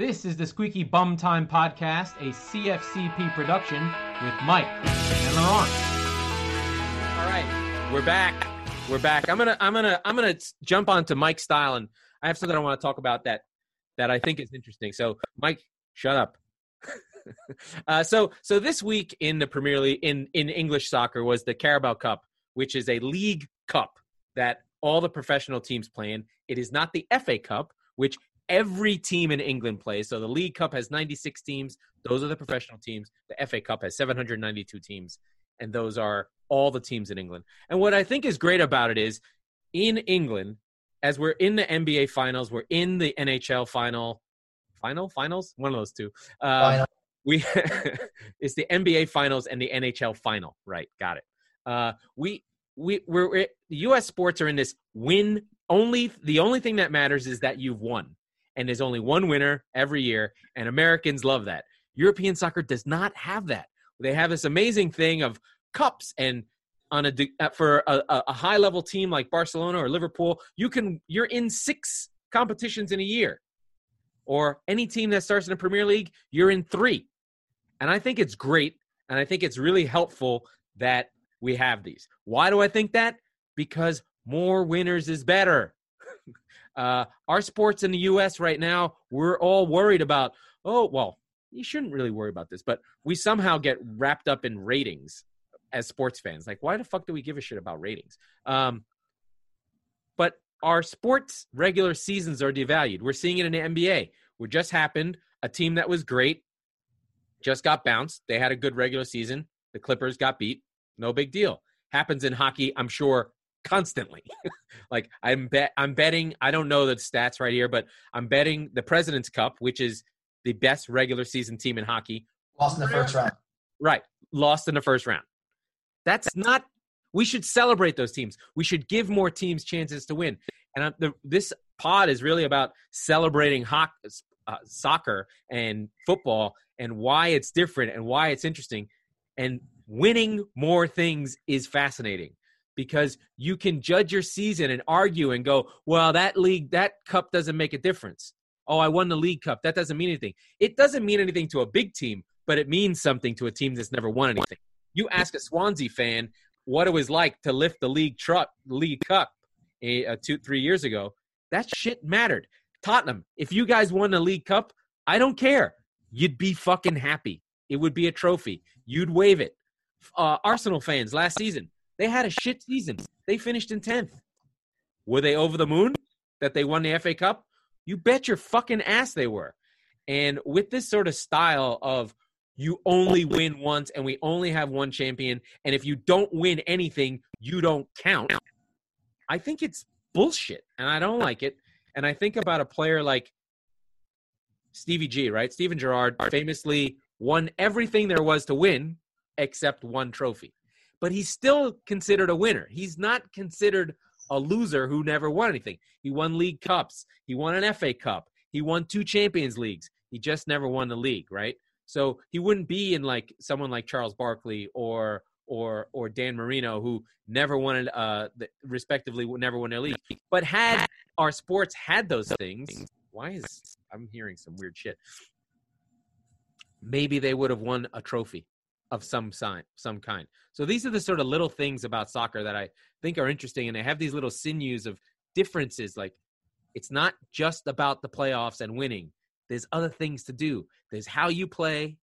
This is the Squeaky Bum Time Podcast, a CFCP production with Mike and Laurent. All right, we're back. We're back. I'm gonna, I'm gonna, I'm gonna jump onto Mike's style, and I have something I want to talk about that that I think is interesting. So, Mike, shut up. uh, so, so this week in the Premier League in in English soccer was the Carabao Cup, which is a league cup that all the professional teams play in. It is not the FA Cup, which every team in England plays. So the League Cup has 96 teams. Those are the professional teams. The FA Cup has 792 teams. And those are all the teams in England. And what I think is great about it is in England, as we're in the NBA finals, we're in the NHL final, final, finals, one of those two. Uh, we it's the NBA finals and the NHL final. Right, got it. Uh, we we we're, we're U.S. sports are in this win only. The only thing that matters is that you've won and there's only one winner every year, and Americans love that. European soccer does not have that. They have this amazing thing of cups and on a uh, for a, a high level team like Barcelona or Liverpool, you can you're in six competitions in a year. Or any team that starts in the Premier League, you're in three. And I think it's great. And I think it's really helpful that we have these. Why do I think that? Because more winners is better. Uh, our sports in the U.S. right now, we're all worried about. Oh well, you shouldn't really worry about this, but we somehow get wrapped up in ratings as sports fans. Like, why the fuck do we give a shit about ratings? Um, but our sports regular seasons are devalued. We're seeing it in the NBA. What just happened, a team that was great just got bounced. They had a good regular season. The Clippers got beat. No big deal. Happens in hockey, I'm sure, constantly. like I'm bet I'm betting I don't know the stats right here, but I'm betting the President's Cup, which is the best regular season team in hockey. Lost in the first round. Right. Lost in the first round. That's not we should celebrate those teams. We should give more teams chances to win. And the, this pod is really about celebrating hockey, uh, soccer and football and why it's different and why it's interesting. And winning more things is fascinating because you can judge your season and argue and go, well, that league, that cup doesn't make a difference. Oh, I won the league cup. That doesn't mean anything. It doesn't mean anything to a big team, but it means something to a team that's never won anything. You ask a Swansea fan what it was like to lift the league truck, league cup, uh, two, three years ago. That shit mattered. Tottenham, if you guys won the league cup, I don't care. You'd be fucking happy. It would be a trophy. You'd wave it. Uh, Arsenal fans last season, they had a shit season. They finished in 10th. Were they over the moon that they won the FA Cup? You bet your fucking ass they were. And with this sort of style of you only win once and we only have one champion, and if you don't win anything, you don't count. I think it's bullshit and I don't like it. And I think about a player like Stevie G, right? Steven Gerrard famously won everything there was to win except one trophy but he's still considered a winner. He's not considered a loser who never won anything. He won league cups, he won an FA Cup, he won two Champions Leagues. He just never won the league, right? So he wouldn't be in like someone like Charles Barkley or or or Dan Marino who never won uh respectively never won their league. But had our sports had those things, why is I'm hearing some weird shit. Maybe they would have won a trophy of some sign, some kind. So these are the sort of little things about soccer that I think are interesting, and they have these little sinews of differences. Like it's not just about the playoffs and winning. There's other things to do. There's how you play.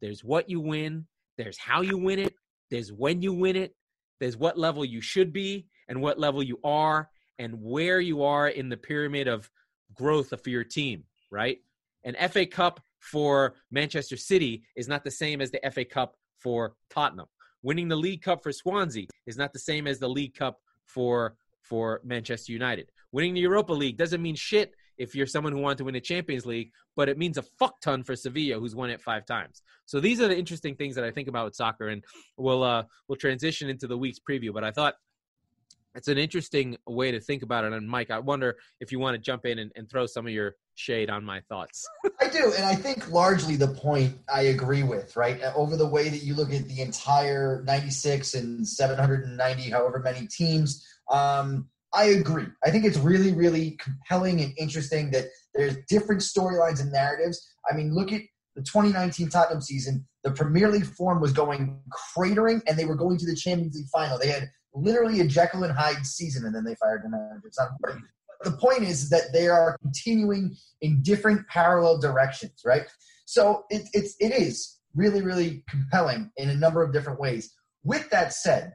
There's what you win. There's how you win it. There's when you win it. There's what level you should be and what level you are and where you are in the pyramid of growth for your team, right? An FA Cup for Manchester City is not the same as the FA Cup for Tottenham. Winning the League Cup for Swansea is not the same as the League Cup for for Manchester United. Winning the Europa League doesn't mean shit if you're someone who wants to win the Champions League, but it means a fuck ton for Sevilla, who's won it five times. So these are the interesting things that I think about with soccer, and we'll uh, we'll transition into the week's preview. But I thought it's an interesting way to think about it. And Mike, I wonder if you want to jump in and, and throw some of your shade on my thoughts. I do, and I think largely the point I agree with, right? Over the way that you look at the entire 96 and 790, however many teams, um, I agree. I think it's really, really compelling and interesting that There's different storylines and narratives. I mean, look at the 2019 Tottenham season. The Premier League form was going cratering, and they were going to the Champions League final. They had literally a Jekyll and Hyde season, and then they fired the manager. It's not important. The point is that they are continuing in different parallel directions, right? So it, it's it is really really compelling in a number of different ways. With that said,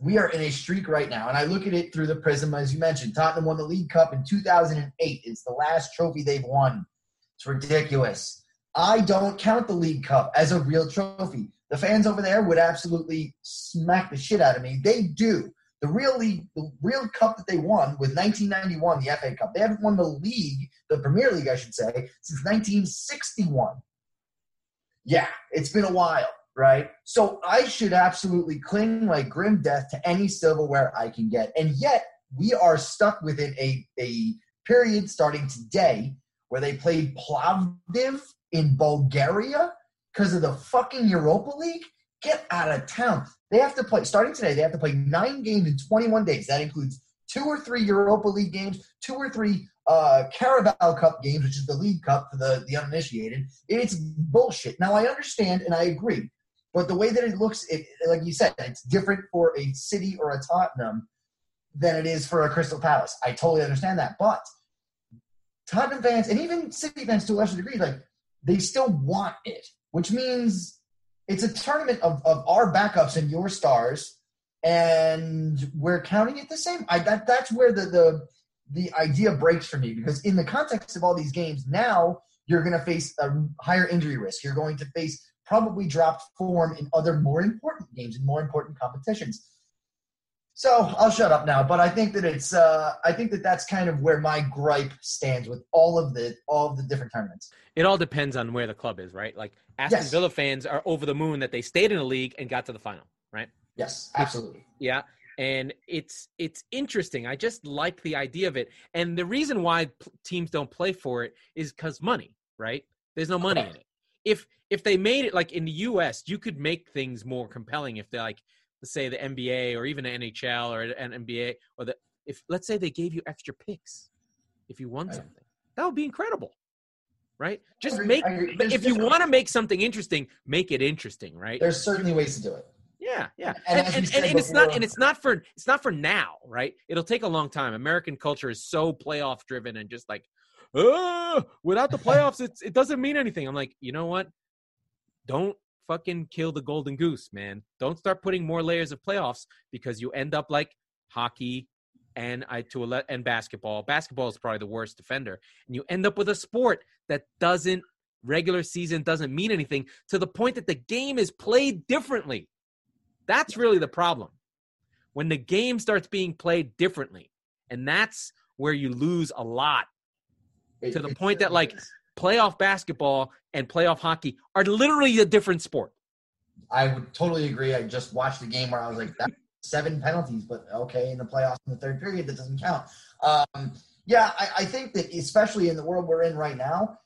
we are in a streak right now, and I look at it through the prism as you mentioned. Tottenham won the League Cup in 2008. It's the last trophy they've won. It's ridiculous. I don't count the League Cup as a real trophy. The fans over there would absolutely smack the shit out of me. They do. The real league, the real cup that they won was 1991, the FA Cup. They haven't won the league, the Premier League, I should say, since 1961. Yeah, it's been a while, right? So I should absolutely cling like grim death to any silverware I can get. And yet we are stuck within a, a period starting today where they played Plovdiv in Bulgaria because of the fucking Europa League. Get out of town. They have to play, starting today, they have to play nine games in 21 days. That includes two or three Europa League games, two or three uh, Carabao Cup games, which is the League Cup for the, the uninitiated. It's bullshit. Now, I understand and I agree, but the way that it looks, it, like you said, it's different for a city or a Tottenham than it is for a Crystal Palace. I totally understand that. But Tottenham fans and even City fans to a lesser degree, like they still want it, which means it's a tournament of, of our backups and your stars, and we're counting it the same. I that that's where the the the idea breaks for me because in the context of all these games, now you're going to face a higher injury risk. You're going to face probably dropped form in other more important games and more important competitions. So I'll shut up now, but I think that it's uh, I think that that's kind of where my gripe stands with all of the all of the different tournaments. It all depends on where the club is, right? Like Aston Yes. Villa fans are over the moon that they stayed in the league and got to the final, right? Yes, absolutely. Yeah. And it's it's interesting. I just like the idea of it. And the reason why p- teams don't play for it is cuz money, right? There's no money in it. If if they made it like in the US, you could make things more compelling if they like say the NBA or even the NHL or an NBA or the if let's say they gave you extra picks if you won something. That would be incredible. Right? Just make I agree. There's if you want to make something interesting, make it interesting, right? There's certainly ways to do it. Yeah, yeah, And and and, and, and it's not and it's not for it's not for now, right? It'll take a long time. American culture is so playoff driven and just like, oh, without the playoffs, it's it doesn't mean anything. I'm like, you know what? Don't fucking kill the golden goose, man. Don't start putting more layers of playoffs because you end up like hockey and I to a and basketball. Basketball is probably the worst defender, and you end up with a sport that doesn't regular season doesn't mean anything to the point that the game is played differently. That's really the problem. When the game starts being played differently, and that's where you lose a lot. It- To the point that, like. Playoff basketball and playoff hockey are literally a different sport. I would totally agree. I just watched the game where I was like, that seven penalties, but okay, in the playoffs in the third period, that doesn't count. Um, yeah, I, I think that especially in the world we're in right now,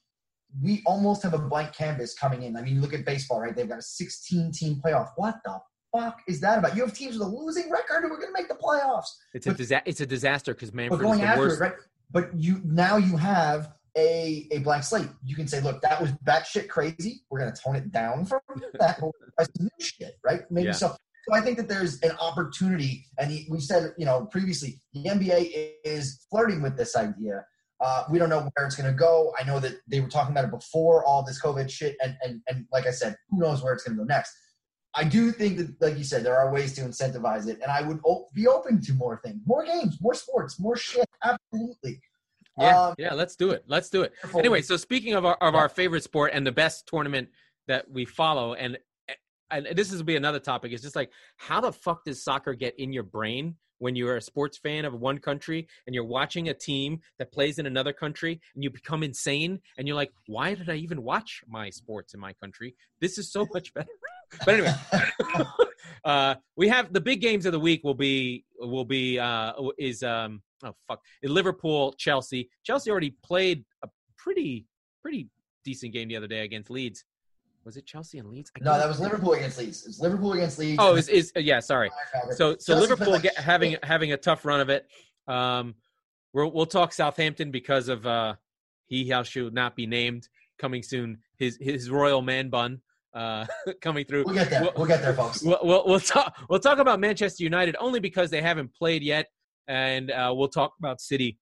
we almost have a blank canvas coming in. I mean, look at baseball, right? They've got a 16 team playoff. What the fuck is that about? You have teams with a losing record who are going to make the playoffs. It's a But- disa- it's a disaster because But Manfred is going the after worst. it, right? But you now you have a a blank slate. You can say, look, that was batshit crazy. We're gonna tone it down from that. We'll try some new shit, right? Maybe Yeah. so. So I think that there's an opportunity, and we said, you know, previously, the NBA is flirting with this idea. Uh, we don't know where it's going to go. I know that they were talking about it before all this COVID shit, and and and like I said, who knows where it's going to go next. I do think that, like you said, there are ways to incentivize it, and I would be open to more things, more games, more sports, more shit. Absolutely. Yeah, Um, yeah. Let's do it. Let's do it. Anyway, so speaking of our of our favorite sport and the best tournament that we follow, and and this is be another topic. It's just like how the fuck does soccer get in your brain when you're a sports fan of one country and you're watching a team that plays in another country and you become insane and you're like, why did I even watch my sports in my country? This is so much better. But anyway, uh, we have the big games of the week will be will be uh, is um oh fuck Liverpool Chelsea. Chelsea already played a pretty pretty decent game the other day against Leeds. Was it Chelsea and Leeds? No, that was Liverpool against Leeds. It's Liverpool against Leeds. Oh, is is yeah. Sorry. So so Chelsea Liverpool like get, having having a tough run of it. Um, we'll we'll talk Southampton because of uh he shall not be named coming soon. His his royal man bun uh, coming through. We'll get there. We'll, we'll get there, folks. We'll, we'll, we'll talk. We'll talk about Manchester United only because they haven't played yet, and uh, we'll talk about City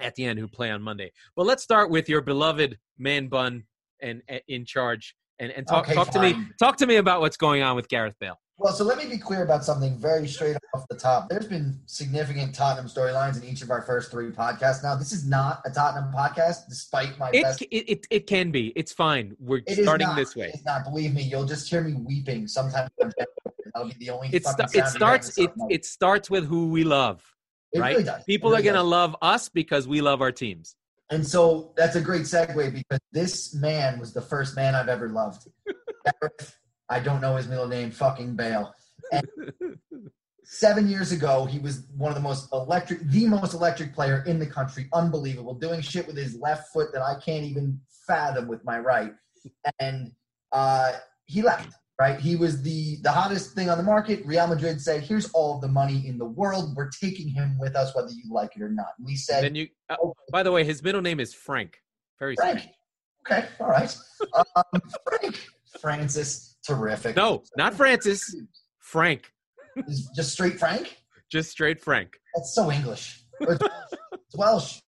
at the end who play on Monday. But let's start with your beloved man bun and, and in charge, and, and talk Okay, talk to me talk to me about what's going on with Gareth Bale. Well, so let me be clear about something very straight off the top. There's been significant Tottenham storylines in each of our first three podcasts. Now, this is not a Tottenham podcast, despite my It, best. it it it can be. It's fine. We're It starting not. this way. It's not. Believe me, you'll just hear me weeping sometimes. That'll be the only. It, fucking sta- it starts it, it starts with who we love. It right? really. People really are gonna love us because we love our teams. And so that's a great segue because this man was the first man I've ever loved. I don't know his middle name, fucking Bale. And seven years ago, he was one of the most electric, the most electric player in the country. Unbelievable. Doing shit with his left foot that I can't even fathom with my right. And uh, he left. Right, he was the the hottest thing on the market. Real Madrid said, "Here's all of the money in the world. We're taking him with us, whether you like it or not." We said, then you. Uh, by the way, his middle name is Frank. Very Frank. strange. Okay, all right. Um, Frank Francis, terrific. No, not Francis. Frank. Just straight Frank. Just straight Frank. That's so English. It's Welsh.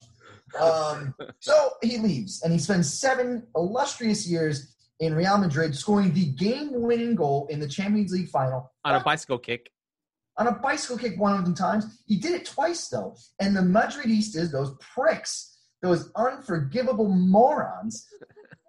Um, so he leaves, and he spends seven illustrious years in Real Madrid, scoring the game-winning goal in the Champions League final On a bicycle kick. on a bicycle kick one of them times. He did it twice though, and the Madridistas, those pricks, those unforgivable morons,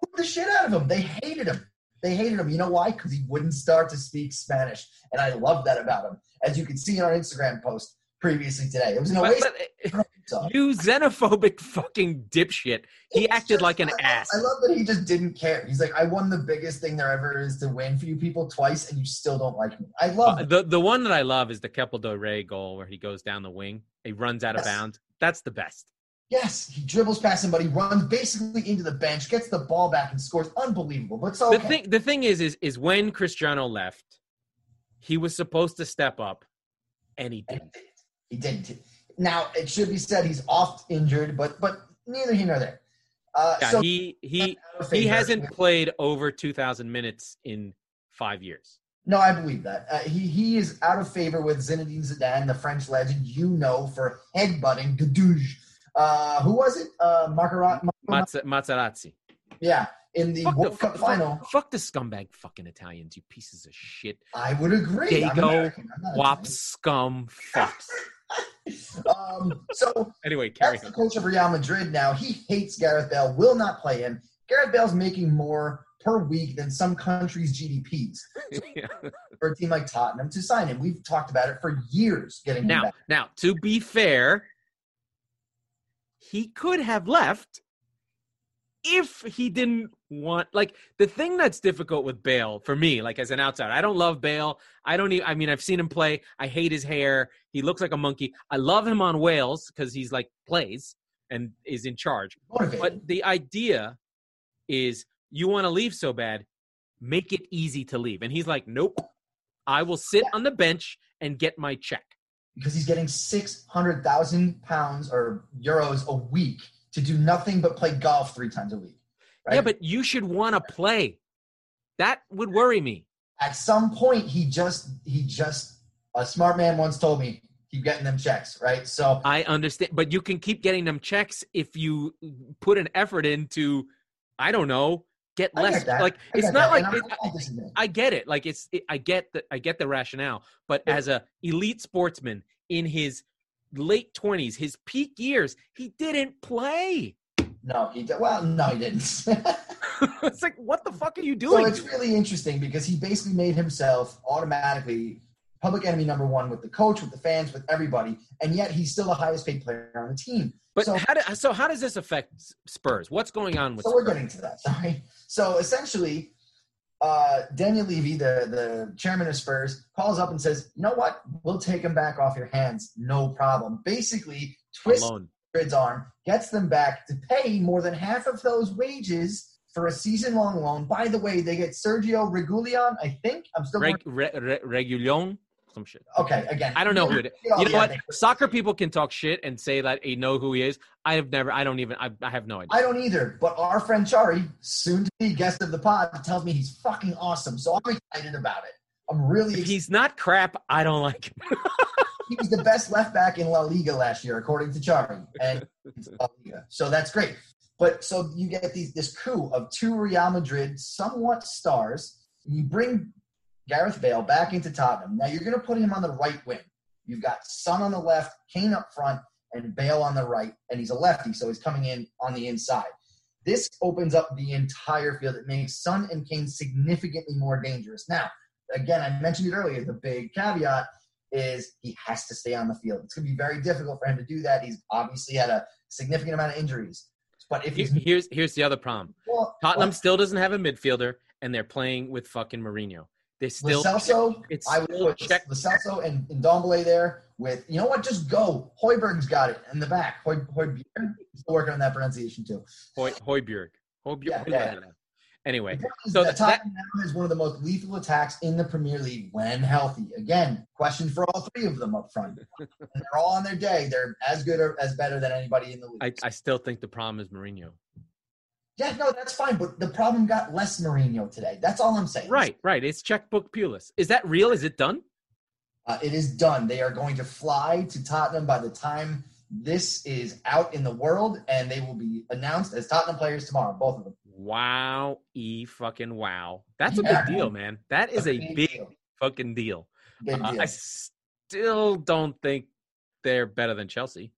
put the shit out of him. They hated him. They hated him. You know why? Because he wouldn't start to speak Spanish, and I love that about him. As you can see in our Instagram post previously today, it was an But, oasis. You xenophobic fucking dipshit. He It's acted just- like an I ass. I love that he just didn't care. He's like, I won the biggest thing there ever is to win for you people twice, and you still don't like me. I love Uh, the the one that I love is the Copa del Rey goal where he goes down the wing. He runs out of bounds. That's the best. Yes, he dribbles past somebody, runs basically into the bench, gets the ball back, and scores. Unbelievable. But it's okay. The thing the thing is is is when Cristiano left, he was supposed to step up, and he didn't. he didn't. He. Now it should be said he's oft injured, but but neither here nor there. Uh, Yeah, so he he he hasn't played over two thousand minutes in five years. No, I believe that. Uh, he he is out of favor with Zinedine Zidane, the French legend, you know, for headbutting Gadouge. Uh, who was it? Uh, Margaret. Mazza- Mazzarazzi. Yeah, in the Fuck the, World Cup fuck, final. fuck, fuck the scumbag fucking Italians, you pieces of shit. I would agree. Dago, Wop scum fucks. Italian. Um, so Anyway, carry That's the coach of Real Madrid now. He hates Gareth Bale, will not play him. Gareth Bale's making more per week than some countries' GDPs for a team like Tottenham to sign him. We've talked about it for years getting him now, back. now, to be fair, he could have left if he didn't want like the thing that's difficult with Bale for me, like as an outsider. I don't love Bale. I don't even I mean I've seen him play. I hate his hair. He looks like a monkey. I love him on Wales because he's like plays and is in charge. Motivated. But the idea is you want to leave so bad, make it easy to leave. And he's like, Nope. I will sit on the bench and get my check. because he's getting 600,000 pounds or euros a week to do nothing but play golf three times a week. Right? Yeah, but you should want to play. That would worry me. at some point, he just, he just, a smart man once told me, keep getting them checks, right? So I understand, but you can keep getting them checks if you put an effort into, I don't know, get I less. get. Like I it's not that, like it, disagreeing. I get it. Like it's, it, I get the, I get the rationale. But Yeah. as a elite sportsman in his late twenties, his peak years, he didn't play. No, he did. Well, no, he didn't. it's like, what the fuck are you doing? it's really interesting because he basically made himself automatically public enemy number one with the coach, with the fans, with everybody, and yet he's still the highest paid player on the team. but so- how do, so how does this affect Spurs? What's going on with So we're getting to that. Sorry. So essentially, uh, Daniel Levy, the the chairman of Spurs, calls up and says, "You know what? We'll take him back off your hands, no problem." Basically, twist alone? Arm, gets them back to pay more than half of those wages for a season-long loan. By the way, they get Sergio Reguilón, I think. I'm still Reg, re, re, Reguilón? some shit. Okay, again, I don't know who it is. get all You know what? Soccer people can talk shit and say that they know who he is. I have never. I don't even. I, I have no idea. I don't either. But our friend Chari, soon to be guest of the pod, tells me he's fucking awesome. So I'm excited about it. I'm really If he's not crap, I don't like him. he was the best left back in La Liga last year, according to Chari, and La Liga. So that's great. But so you get these this coup of two Real Madrid somewhat stars. And you bring Gareth Bale back into Tottenham. Now you're going to put him on the right wing. You've got Son on the left, Kane up front, and Bale on the right, and he's a lefty, so he's coming in on the inside. This opens up the entire field. It makes Son and Kane significantly more dangerous. Now, again, I mentioned it earlier. The big caveat is he has to stay on the field. It's going to be very difficult for him to do that. He's obviously had a significant amount of injuries. But if he's Here's here's the other problem. well, Tottenham still doesn't have a midfielder, and they're playing with fucking Mourinho. They still. Celso, It's I would put check. Lo Celso and, and Dombele there with you know what? Just go. Højbjerg's got it in the back. Hoy, Højbjerg, still working on that pronunciation too. Hoy, Højbjerg. Højbjerg. Yeah, yeah. Anyway, The is So that that- Tottenham now one of the most lethal attacks in the Premier League when healthy. Again, question for all three of them up front. and they're all on their day. They're as good or as better than anybody in the league. I, I still think the problem is Mourinho. yeah, no, that's fine. But the problem got less Mourinho today. That's all I'm saying. Right, right. It's checkbook Pulis. Is that real? Is it done? Uh, it is done. They are going to fly to Tottenham by the time this is out in the world, and they will be announced as Tottenham players tomorrow, both of them. Wow, e fucking wow. That's a Yeah, big deal, man. That is a big deal. fucking deal. Big Uh, deal. I still don't think they're better than Chelsea.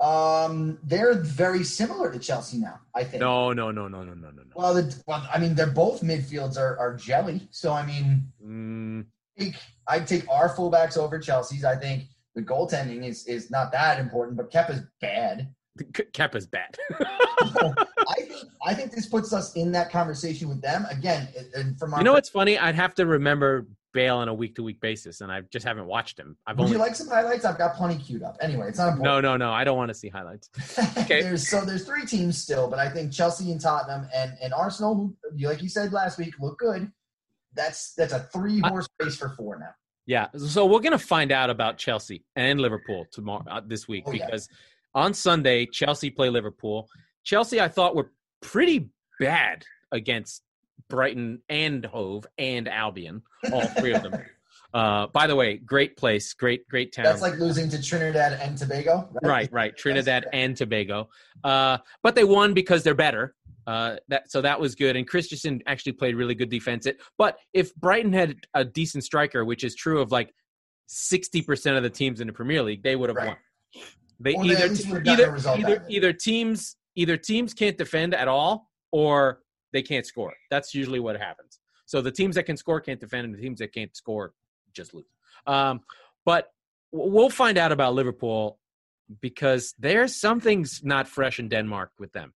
Um, they're very similar to Chelsea now. I think. No, no, no, no, no, no, no, no. Well, the, well, I mean, they're both midfields are, are jelly. So I mean, Mm, take, I'd take our fullbacks over Chelsea's. I think the goaltending is is not that important, but Kepa's bad. K- Kepa's bad. I think I think this puts us in that conversation with them again. And from our you know what's funny? I'd have to remember Bale on a week to week basis, and I just haven't watched him. I've Would only you like some highlights? I've got plenty queued up. Anyway, it's not important. no, no, no. I don't want to see highlights. Okay. there's so there's three teams still, but I think Chelsea and Tottenham and, and Arsenal, who you like you said last week, look good. That's that's a three horse race for four now. Yeah, so we're gonna find out about Chelsea and Liverpool tomorrow uh, this week Oh, yeah. On Sunday Chelsea play Liverpool. Chelsea, I thought were pretty bad against Brighton and Hove and Albion, all three of them. Uh, by the way, great place, great, great town. That's like losing to Trinidad and Tobago, right? right, right. Trinidad and Tobago, uh, but they won because they're better. Uh, that so that was good, and Christensen actually played really good defense. It, but if Brighton had a decent striker, which is true of like sixty percent of the teams in the Premier League, they would have Right. won. They Or either at least would've gotten a either either, either teams either teams can't defend at all, or they can't score. That's usually what happens. So the teams that can score can't defend, and the teams that can't score just lose. Um, but we'll find out about Liverpool because there's something's not fresh in Denmark with them.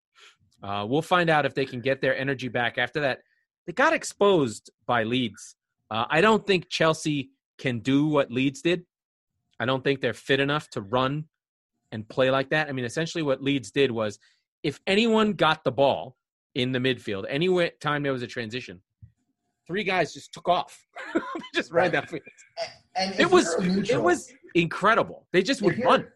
Uh, we'll find out if they can get their energy back after that. They got exposed by Leeds. Uh, I don't think Chelsea can do what Leeds did. I don't think they're fit enough to run and play like that. I mean, essentially, what Leeds did was if anyone got the ball in the midfield, any time there was a transition, three guys just took off, just ran Right. downfield. And if It was you're it was incredible. They just would run.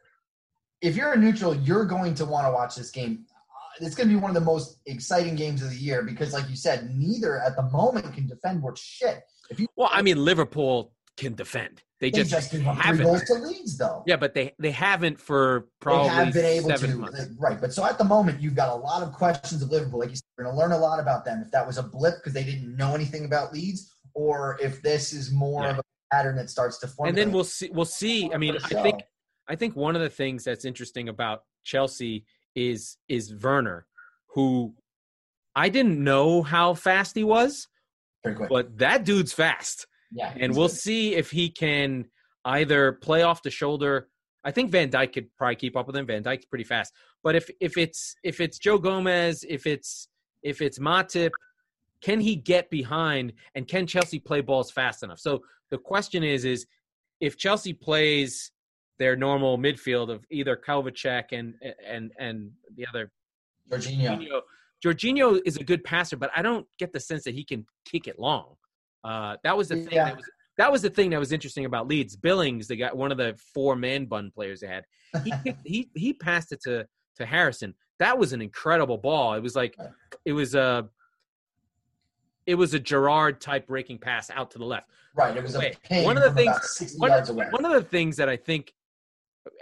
if you're a neutral, you're going to want to watch this game. Uh, It's going to be one of the most exciting games of the year because, like you said, neither at the moment can defend worth shit. If you Well, I mean, Liverpool can defend. They they just, up three haven't. goals to Leeds, though. Yeah, but they they haven't for probably they have been able seven to, months. right? But so at the moment, you've got a lot of questions of Liverpool. Like you said, we're going to learn a lot about them. If that was a blip because they didn't know anything about Leeds, or if this is more Yeah. of a pattern that starts to form. and then we'll see. We'll see. I mean, I think I think one of the things that's interesting about Chelsea is is Werner, who I didn't know how fast he was, very quick. but that dude's fast. Yeah, and we'll good. see if he can either play off the shoulder. I think Van Dijk could probably keep up with him. Van Dijk's pretty fast, but if if it's if it's Joe Gomez, if it's if it's Matip, can he get behind and can Chelsea play balls fast enough? So the question is is if Chelsea plays their normal midfield of either Kovačić and and and the other Jorginho. Jorginho. Jorginho is a good passer, but I don't get the sense that he can kick it long. Uh, that was the thing Yeah. that was that was the thing that was interesting about Leeds. Billings, they got one of the four man bun players they had. He he he passed it to to Harrison. That was an incredible ball. It was like it was a it was a Gerrard type breaking pass out to the left. Right. It was a Wait, one of the things- One, one of the things that I think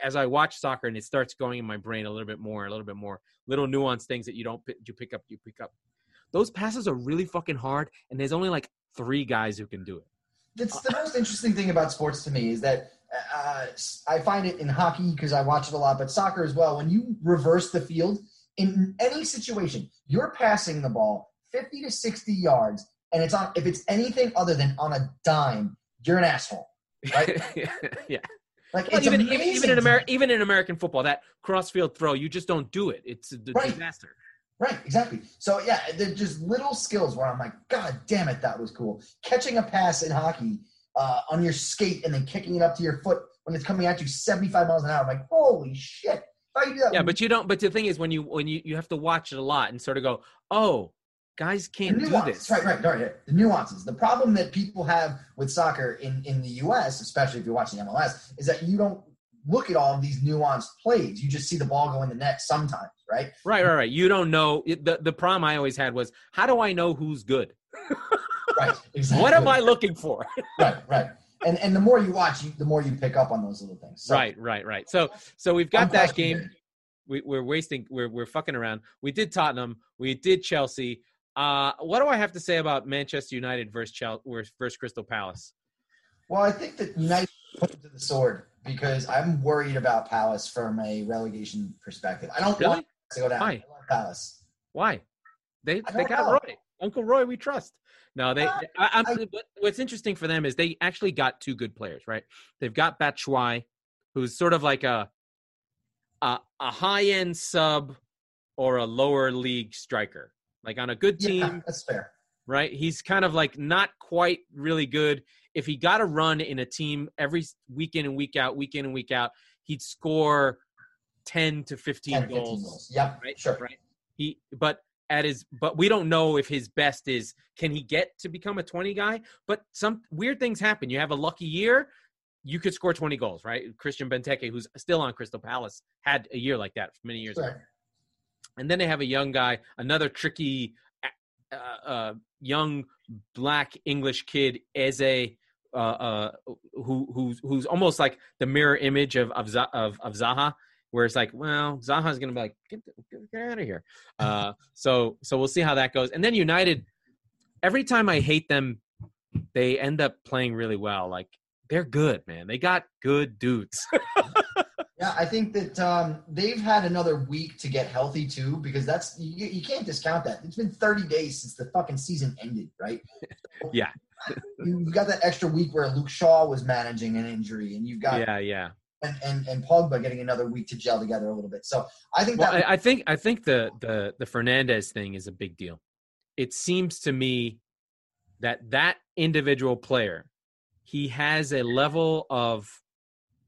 as I watch soccer and it starts going in my brain a little bit more, a little bit more, little nuanced things that you don't you pick up, you pick up. Those passes are really fucking hard, and there's only like three guys who can do it. That's the most interesting thing about sports to me is that uh, I find it in hockey because I watch it a lot, but soccer as well. When you reverse the field in any situation, you're passing the ball 50 to 60 yards, and it's on. If it's anything other than on a dime, you're an asshole. Right? yeah. Like Well, it's even, even even in to Amer- me. even in American football, that crossfield throw, you just don't do it. It's a Right. disaster. Right, exactly. So yeah, they're just little skills where I'm like, God damn it, that was cool. Catching a pass in hockey uh, on your skate and then kicking it up to your foot when it's coming at you 75 miles an hour. I'm like, holy shit! How you do that? Yeah, but you don't. But the thing is, when you when you you have to watch it a lot and sort of go, oh, guys can't do this. right, right, right, right. The nuances. The problem that people have with soccer in in the U.S., especially if you're watching MLS, is that you don't look at all of these nuanced plays. You just see the ball go in the net sometimes, right? Right, right, right. You don't know. The the problem I always had was, how do I know who's good? Right. Exactly. What am I looking for? Right, right. And and the more you watch, you, the more you pick up on those little things. So, right, right, right. So so we've got that game. We, we're wasting. We're we're fucking around. We did Tottenham. We did Chelsea. Uh, what do I have to say about Manchester United versus Chelsea versus Crystal Palace? Well, I think that United put to the sword because I'm worried about Palace from a relegation perspective. I don't Really? want to go down. Why? Palace. Why? They they got know. Roy, Uncle Roy. We trust. No, they. Uh, I, I'm, I- what's interesting for them is they actually got two good players, right? They've got Batshuayi, who's sort of like a a, a high end sub or a lower league striker. Like on a good team, Yeah, that's fair. right? He's kind of like not quite really good. If he got a run in a team every week in and week out, week in and week out, he'd score ten to 15 10, 15 goals goals. Yep, right? sure. Right. He, but at his, but we don't know if his best is can he get to become a twenty guy? But some weird things happen. You have a lucky year, you could score twenty goals, right? Christian Benteke, who's still on Crystal Palace, had a year like that many years ago. And then they have a young guy, another tricky, uh, uh, young black English kid, Eze, uh, uh, who who's who's almost like the mirror image of of, of, of Zaha, where it's like, well, Zaha's gonna be like, get, get, get out of here. Uh, so so we'll see how that goes. And then United, every time I hate them, they end up playing really well. Like they're good, man. They got good dudes. Yeah, I think that um, they've had another week to get healthy too, because that's you, you can't discount that. It's been 30 days since the fucking season ended, right? Yeah. You've got that extra week where Luke Shaw was managing an injury, and you've got yeah, yeah. and, and and Pogba getting another week to gel together a little bit. So I think Well, that I, I think I think the the the Fernandes thing is a big deal. It seems to me that that individual player, he has a level of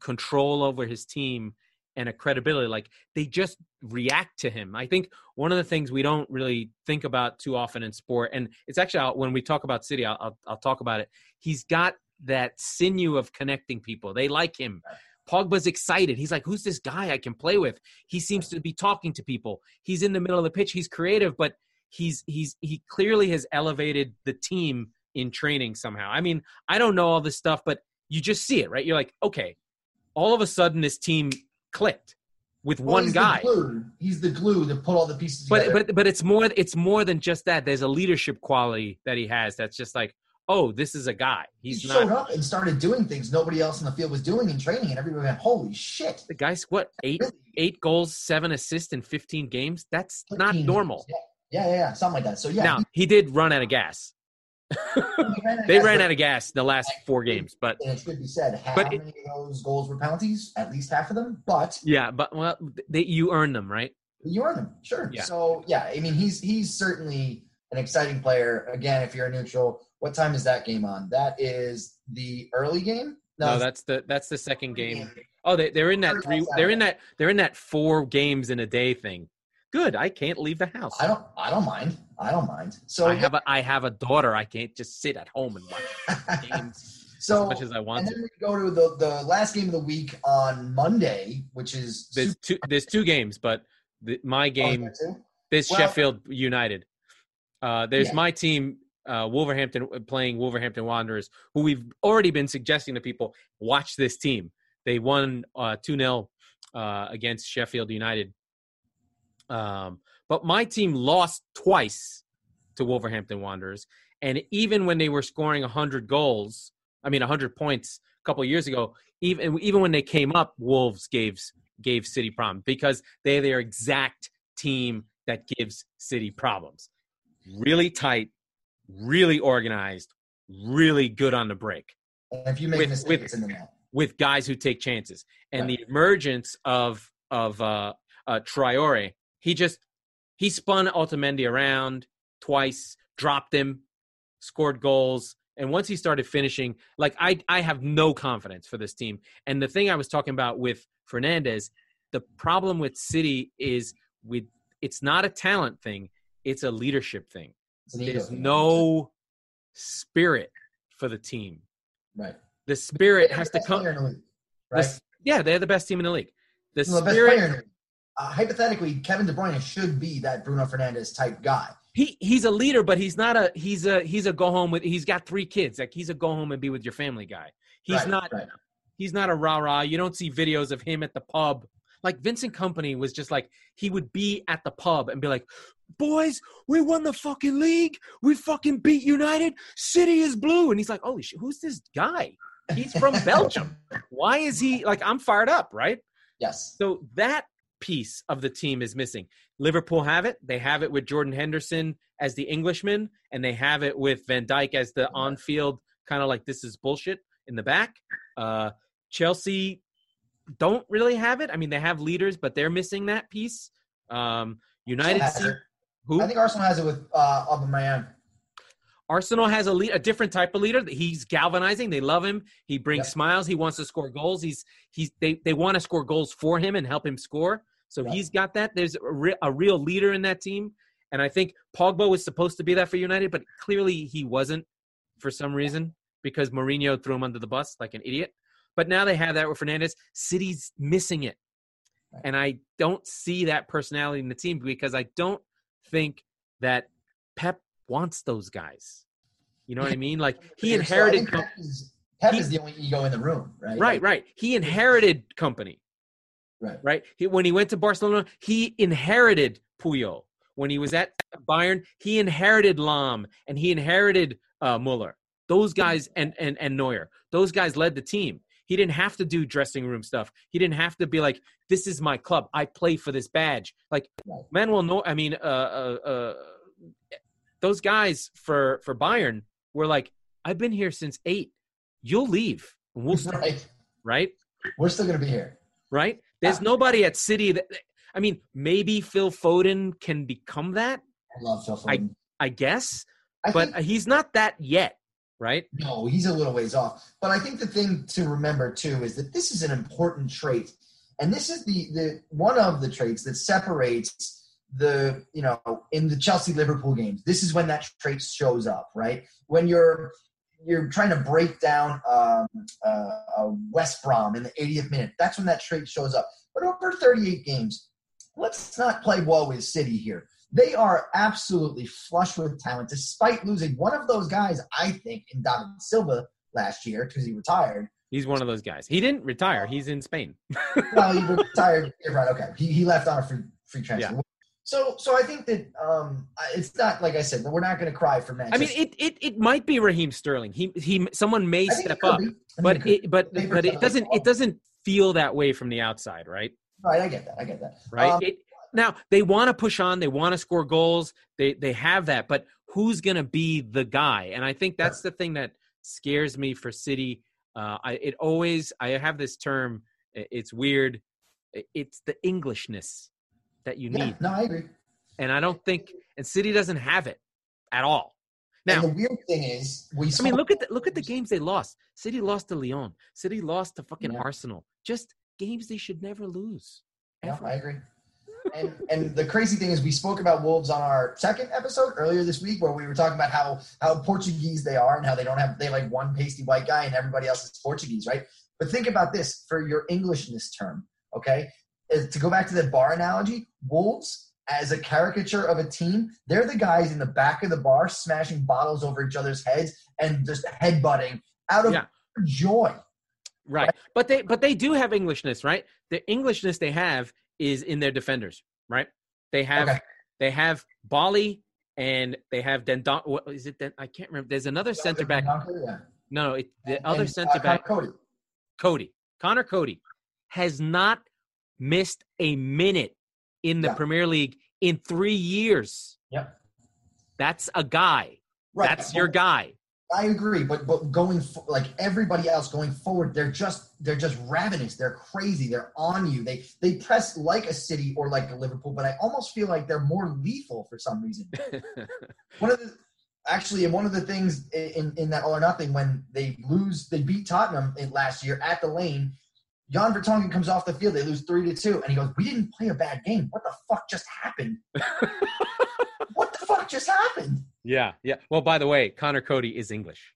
control over his team and a credibility. Like they just react to him. I think one of the things we don't really think about too often in sport, and it's actually when we talk about City, I'll, I'll, I'll talk about it. He's got that sinew of connecting people. They like him. Pogba's excited. He's like, "Who's this guy I can play with?" He seems to be talking to people. He's in the middle of the pitch. He's creative, but he's he's he clearly has elevated the team in training somehow. I mean, I don't know all this stuff, but you just see it, right? You're like, okay, all of a sudden this team clicked with well, one he's guy. glue. He's the glue that put all the pieces But together. but but it's more it's more than just that. There's a leadership quality that he has that's just like, oh, this is a guy. he He's showed not up and started doing things nobody else in the field was doing in training, and everybody went, "Holy shit!" the guy's what eight Really? eight goals, seven assists in 15 games. That's not normal. Yeah, yeah, yeah, yeah, something like that. So yeah, Now he did run out of gas. He ran out They of ran gas, out of gas the last four games, but and it should be said, how But it- many of those goals were penalties? At least half of them, but yeah, but well, they you earn them, right? you earn them, sure. Yeah. So yeah, I mean, he's he's certainly an exciting player. Again, if you're a neutral, what time is that game on? That is the early game. No, it's that's the that's the second the game. Oh, they they're in that three. They're in that they're in that four games in a day thing. Good. I can't leave the house. I don't. I don't mind. I don't mind. So I have a I have a daughter. I can't just sit at home and watch games. So as much as I want and to. then we go to the, the last game of the week on Monday, which is There's two. There's two games, but the, my game. too. This Well- Sheffield United. Uh, there's Yeah. my team, uh, Wolverhampton, playing Wolverhampton Wanderers, who we've already been suggesting to people watch this team. They won uh, 2 0 uh, against Sheffield United. Um, but my team lost twice to Wolverhampton Wanderers. And even when they were scoring 100 goals, I mean 100 points a couple of years ago, even even when they came up, Wolves gave gave City problems because they're their exact team that gives City problems. Really tight, really organized, really good on the break And if you make With- a mistake, with- in the net. with guys who take chances. And Right. the emergence of of uh, uh, Traore, he just he spun Otamendi around twice, dropped him, scored goals, and once he started finishing, like I I have no confidence for this team. And the thing I was talking about with Fernandes, the problem with City is with it's not a talent thing, it's a leadership thing. It's an ego There's no spirit for the team. right. The spirit has to come. the league, right? s- yeah, they're the best team in the league. The Well, the best player spirit. In the league. Uh, hypothetically, Kevin De Bruyne should be that Bruno Fernandes type guy. He he's a leader, but he's not a he's a he's a go home with. He's got three kids. Like he's a go home and be with your family guy. He's Right, not right. he's not a rah rah. You don't see videos of him at the pub. Like Vincent Kompany was just like he would be at the pub and be like, "Boys, we won the fucking league. We fucking beat United. City is blue." And he's like, "Holy shit, who's this guy? He's from Belgium. Why is he like? I'm fired up, right?" Yes. So that piece of the team is missing. Liverpool have it. They have it with Jordan Henderson as the Englishman, and they have it with Van Dijk as the on-field kind of like this is bullshit in the back. Uh, Chelsea don't really have it. I mean, they have leaders, but they're missing that piece. Um, United, who I think Arsenal has it with uh, Aubameyang. Arsenal has a lead, a different type of leader. He's galvanizing. They love him. He brings Yep. smiles. He wants to score goals. He's he's they they want to score goals for him and help him score. So Right. he's got that. There's a, re- a real leader in that team, and I think Pogba was supposed to be that for United, but clearly he wasn't for some reason because Mourinho threw him under the bus like an idiot. But now they have that with Fernandes. City's missing it, Right. and I don't see that personality in the team because I don't think that Pep wants those guys. You know what I mean? Like he inherited, Pep, is, Pep he- is the only ego in the room, right? right, right. He inherited Kompany, Right. right? He, when he went to Barcelona, he inherited Puyol. When he was at Bayern, he inherited Lahm and he inherited uh, Muller. Those guys and, and and Neuer. Those guys led the team. He didn't have to do dressing room stuff. He didn't have to be like, "This is my club. I play for this badge." Like Right. Manuel Neuer. I mean, uh, uh, uh, those guys for for Bayern were like, "I've been here since eight. You'll leave, and we'll start." right. right? We're still going to be here. right? There's Yeah. nobody at City that I mean, maybe Phil Foden can become that, I love Phil I- Foden. I guess, I, but think, he's not that yet, right? no, he's a little ways off. But I think the thing to remember too is that this is an important trait, and this is the the one of the traits that separates the you know in the Chelsea Liverpool games. This is when that trait shows up, right? When you're you're trying to break down um, uh, uh, West Brom in the 80th minute. That's when that trait shows up. But over 38 games, let's not play well with City here. They are absolutely flush with talent, despite losing one of those guys. I think in David Silva last year because he retired. He's one of those guys. He didn't retire. He's in Spain. Well, he retired. Right? Okay. He, he left on a free free transfer. So so I think that um, it's not like I said. That we're not going to cry for next I mean, it, it it might be Raheem Sterling. He he someone may step up. But it but but it doesn't it doesn't feel that way from the outside, right? right. I get that. I get that. right? Um, it, now they want to push on, they want to score goals, they they have that, but who's going to be the guy? And I think that's the thing that scares me for City. Uh, I it always I have this term. It's weird. It's the Englishness that you yeah, need, no, I agree. and I don't think and City doesn't have it at all. Now, and the weird thing is, we. I mean, look at the, look at the games they lost. City lost to Lyon. City lost to fucking Yeah. Arsenal. Just games they should never lose. Yeah, Ever. I agree. and and the crazy thing is, we spoke about wolves on our second episode earlier this week, where we were talking about how how Portuguese they are and how they don't have they like one pasty white guy and everybody else is Portuguese, right? But think about this for your Englishness term, okay? To go back to the bar analogy, wolves as a caricature of a team, they're the guys in the back of the bar smashing bottles over each other's heads and just headbutting out of Yeah. joy. Right. But they but they do have Englishness, right? The Englishness they have is in their defenders, right? They have Okay. they have Bali and they have Dendon. What is it? Den, I can't remember. There's another center back. Yeah. No, no, it, the And- other and, center uh, back, Coady. Coady, Conor Coady, has not missed a minute in the Yeah. Premier League in three years. Yep. That's a guy. Right. That's your guy. I agree, but but going fo- like everybody else going forward, they're just they're just ravenous. They're crazy. They're on you. They they press like a City or like a Liverpool, but I almost feel like they're more lethal for some reason. One of the actually, and one of the things in in that All or Nothing when they lose, they beat Tottenham in last year at the Lane. Jan Vertonghen comes off the field. They lose three to two, and he goes, "We didn't play a bad game. What the fuck just happened? what the fuck just happened?" yeah, yeah. Well, by the way, Conor Coady is English.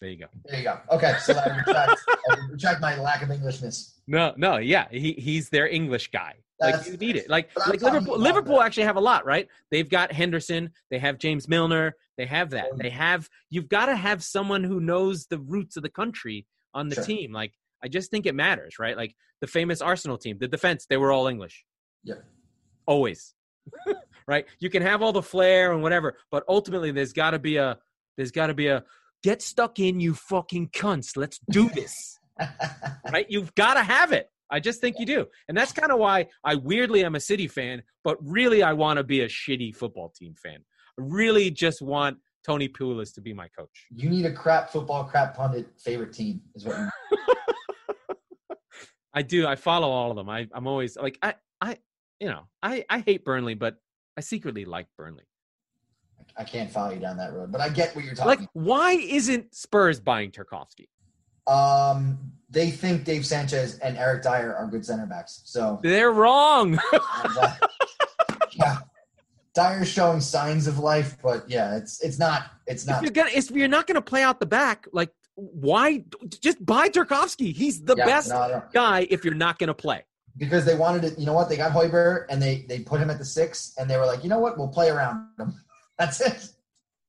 There you go. There you go. Okay, so I retract, I retract my lack of Englishness. No, no, yeah, he he's their English guy. Like That's- you need it. Like like Liverpool. Liverpool that. actually have a lot, right? They've got Henderson. They have James Milner. They have that. They have. You've got to have someone who knows the roots of the country on the Sure. team. Like I just think it matters, right? Like the famous Arsenal team, the defense, they were all English. Yeah. Always. right? You can have all the flair and whatever, but ultimately there's got to be a there's got to be a get stuck in you fucking cunts. Let's do this right? You've got to have it. I just think you do. And that's kind of why I weirdly am a City fan, but really I want to be a shitty football team fan. I really just want Tony Pulis to be my coach. you need a crap football, crap pundit favorite team is what I do. I follow all of them. I, I'm always like, I, I, you know, I, I hate Burnley, but I secretly like Burnley. I can't follow you down that road, but I get what you're talking. Like, talking. why isn't Spurs buying Tarkowski? um, they think Dave Sanchez and Eric Dier are good center backs. So They're wrong. uh, yeah, Dier's showing signs of life, but yeah, it's it's not it's if not. you're gonna, if you're not gonna play out the back, like, why just buy Tarkowski? He's the yeah, best no, no. guy if you're not gonna play. because they wanted it. You know what? They got Højbjerg and they they put him at the six, and they were like, you know what? We'll play around him. That's it.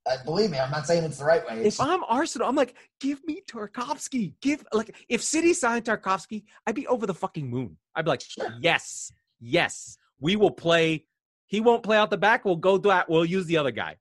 Uh, believe me, I'm not saying it's the right way. It's If I'm Arsenal, I'm like, give me Tarkowski. Give like if City signed Tarkowski, I'd be over the fucking moon. I'd be like, yes, yes, we will play. He won't play out the back. We'll go do that. We'll use the other guy.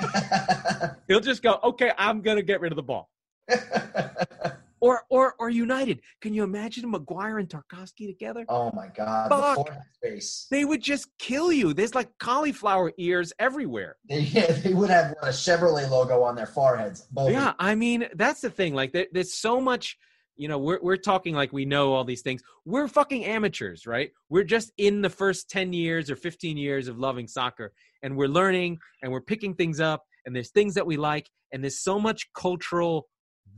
He'll just go, okay, I'm gonna get rid of the ball. Or or or United. Can you imagine Maguire and Tarkowski together? oh my god, Fuck. the space. They would just kill you. There's like cauliflower ears everywhere. They, yeah, they would have a Chevrolet logo on their foreheads. Both. Yeah, I mean that's the thing. Like there, there's so much. You know, we're we're talking like we know all these things. We're fucking amateurs, right? We're just in the first ten years or fifteen years of loving soccer, and we're learning and we're picking things up. And there's things that we like, and there's so much cultural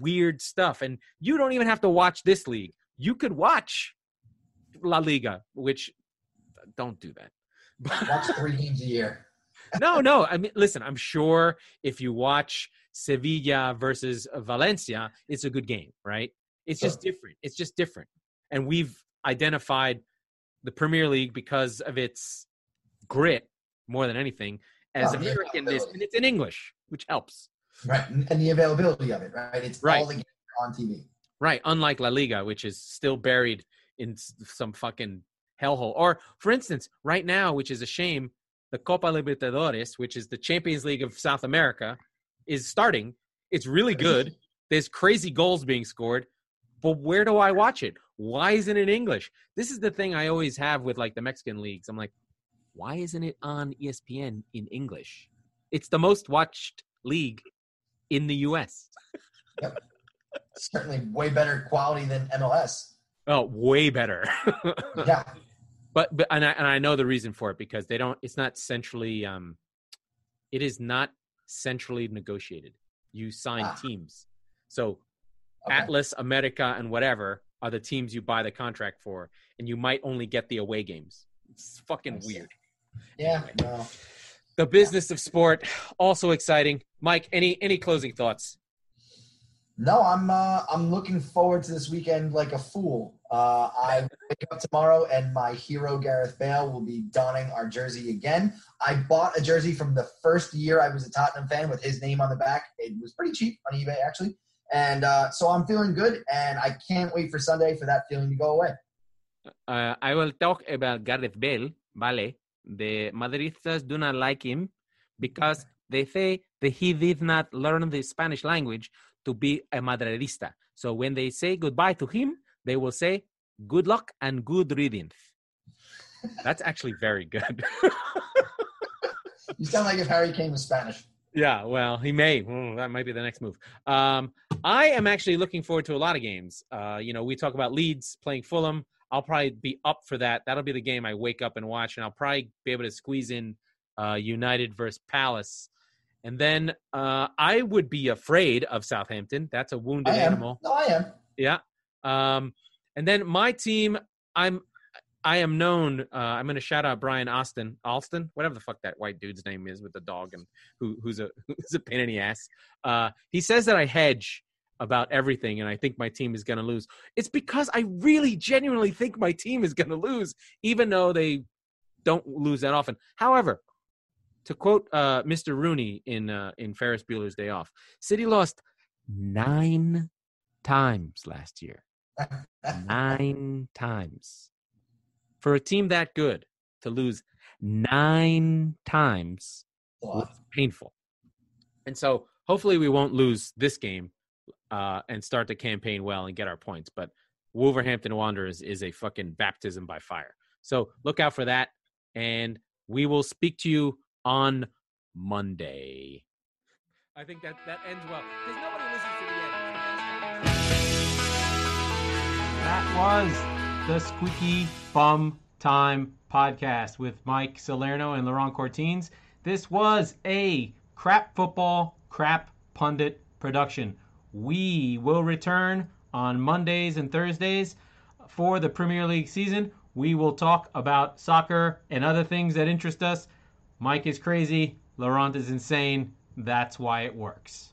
weird stuff. And you don't even have to watch this league. You could watch La Liga, which don't do that. Watch three games a year. no, no. I mean, listen. I'm sure if you watch Sevilla versus Valencia, it's a good game, right? It's just different. It's just different. And we've identified the Premier League because of its grit more than anything as Oh, American. This and it's in English, which helps, Right. And the availability of it, right? It's Right. all the games on TV. right? Unlike La Liga, which is still buried in some fucking hellhole. Or, for instance, right now, which is a shame, the Copa Libertadores, which is the Champions League of South America, is starting. It's really good. There's crazy goals being scored, but where do I watch it? Why isn't it English? This is the thing I always have with like the Mexican leagues. I'm like, why isn't it on ESPN in English? It's the most watched league in the U.S. Yep. Certainly way better quality than MLS. Oh, way better. Yeah. but but and I, and I know the reason for it because they don't it's not centrally um it is not centrally negotiated you sign Ah. teams so Okay. atlas america and whatever are the teams you buy the contract for and you might only get the away games It's fucking weird. Yeah, no. The business of sport, also exciting. Mike, any any closing thoughts? No, I'm uh, I'm looking forward to this weekend like a fool. Uh, I wake up tomorrow and my hero Gareth Bale will be donning our jersey again. I bought a jersey from the first year I was a Tottenham fan with his name on the back. It was pretty cheap on eBay actually, and uh, so I'm feeling good, and I can't wait for Sunday for that feeling to go away. Uh, I will talk about Gareth Bale. Vale, the Madridistas do not like him because they say that he did not learn the Spanish language to be a Madridista. So when they say goodbye to him, they will say good luck and good reading. That's actually very good. You sound like if Harry Kane was Spanish. yeah, well, he may. Hmm, that might be the next move. Um, I am actually looking forward to a lot of games. Uh, you know, we talk about Leeds playing Fulham. I'll probably be up for that. That'll be the game I wake up and watch, and I'll probably be able to squeeze in uh, United versus Palace. And then uh, I would be afraid of Southampton. That's a wounded animal. No, I am. Yeah. Um, and then my team, I'm I am known. Uh, I'm going to shout out Brian Austin, Alston, whatever the fuck that white dude's name is with the dog and who, who's a who's a pain in the ass. Uh, he says that I hedge about everything, and I think my team is going to lose. It's because I really genuinely think my team is going to lose, even though they don't lose that often. However, to quote uh, Mr. Rooney in uh, in Ferris Bueller's Day Off, City lost nine times last year. Nine times. For a team that good to lose nine times was painful. And so hopefully we won't lose this game uh, and start the campaign well and get our points. But Wolverhampton Wanderers is a fucking baptism by fire. So look out for that. And we will speak to you on Monday. I think that that ends well because nobody listens to the end. That was the Squeaky Bum Time podcast with Mike Salerno and Laurent Cortines. This was a crap football, crap pundit production. We will return on Mondays and Thursdays for the Premier League season. We will talk about soccer and other things that interest us. Mike is crazy. Laurent is insane. That's why it works.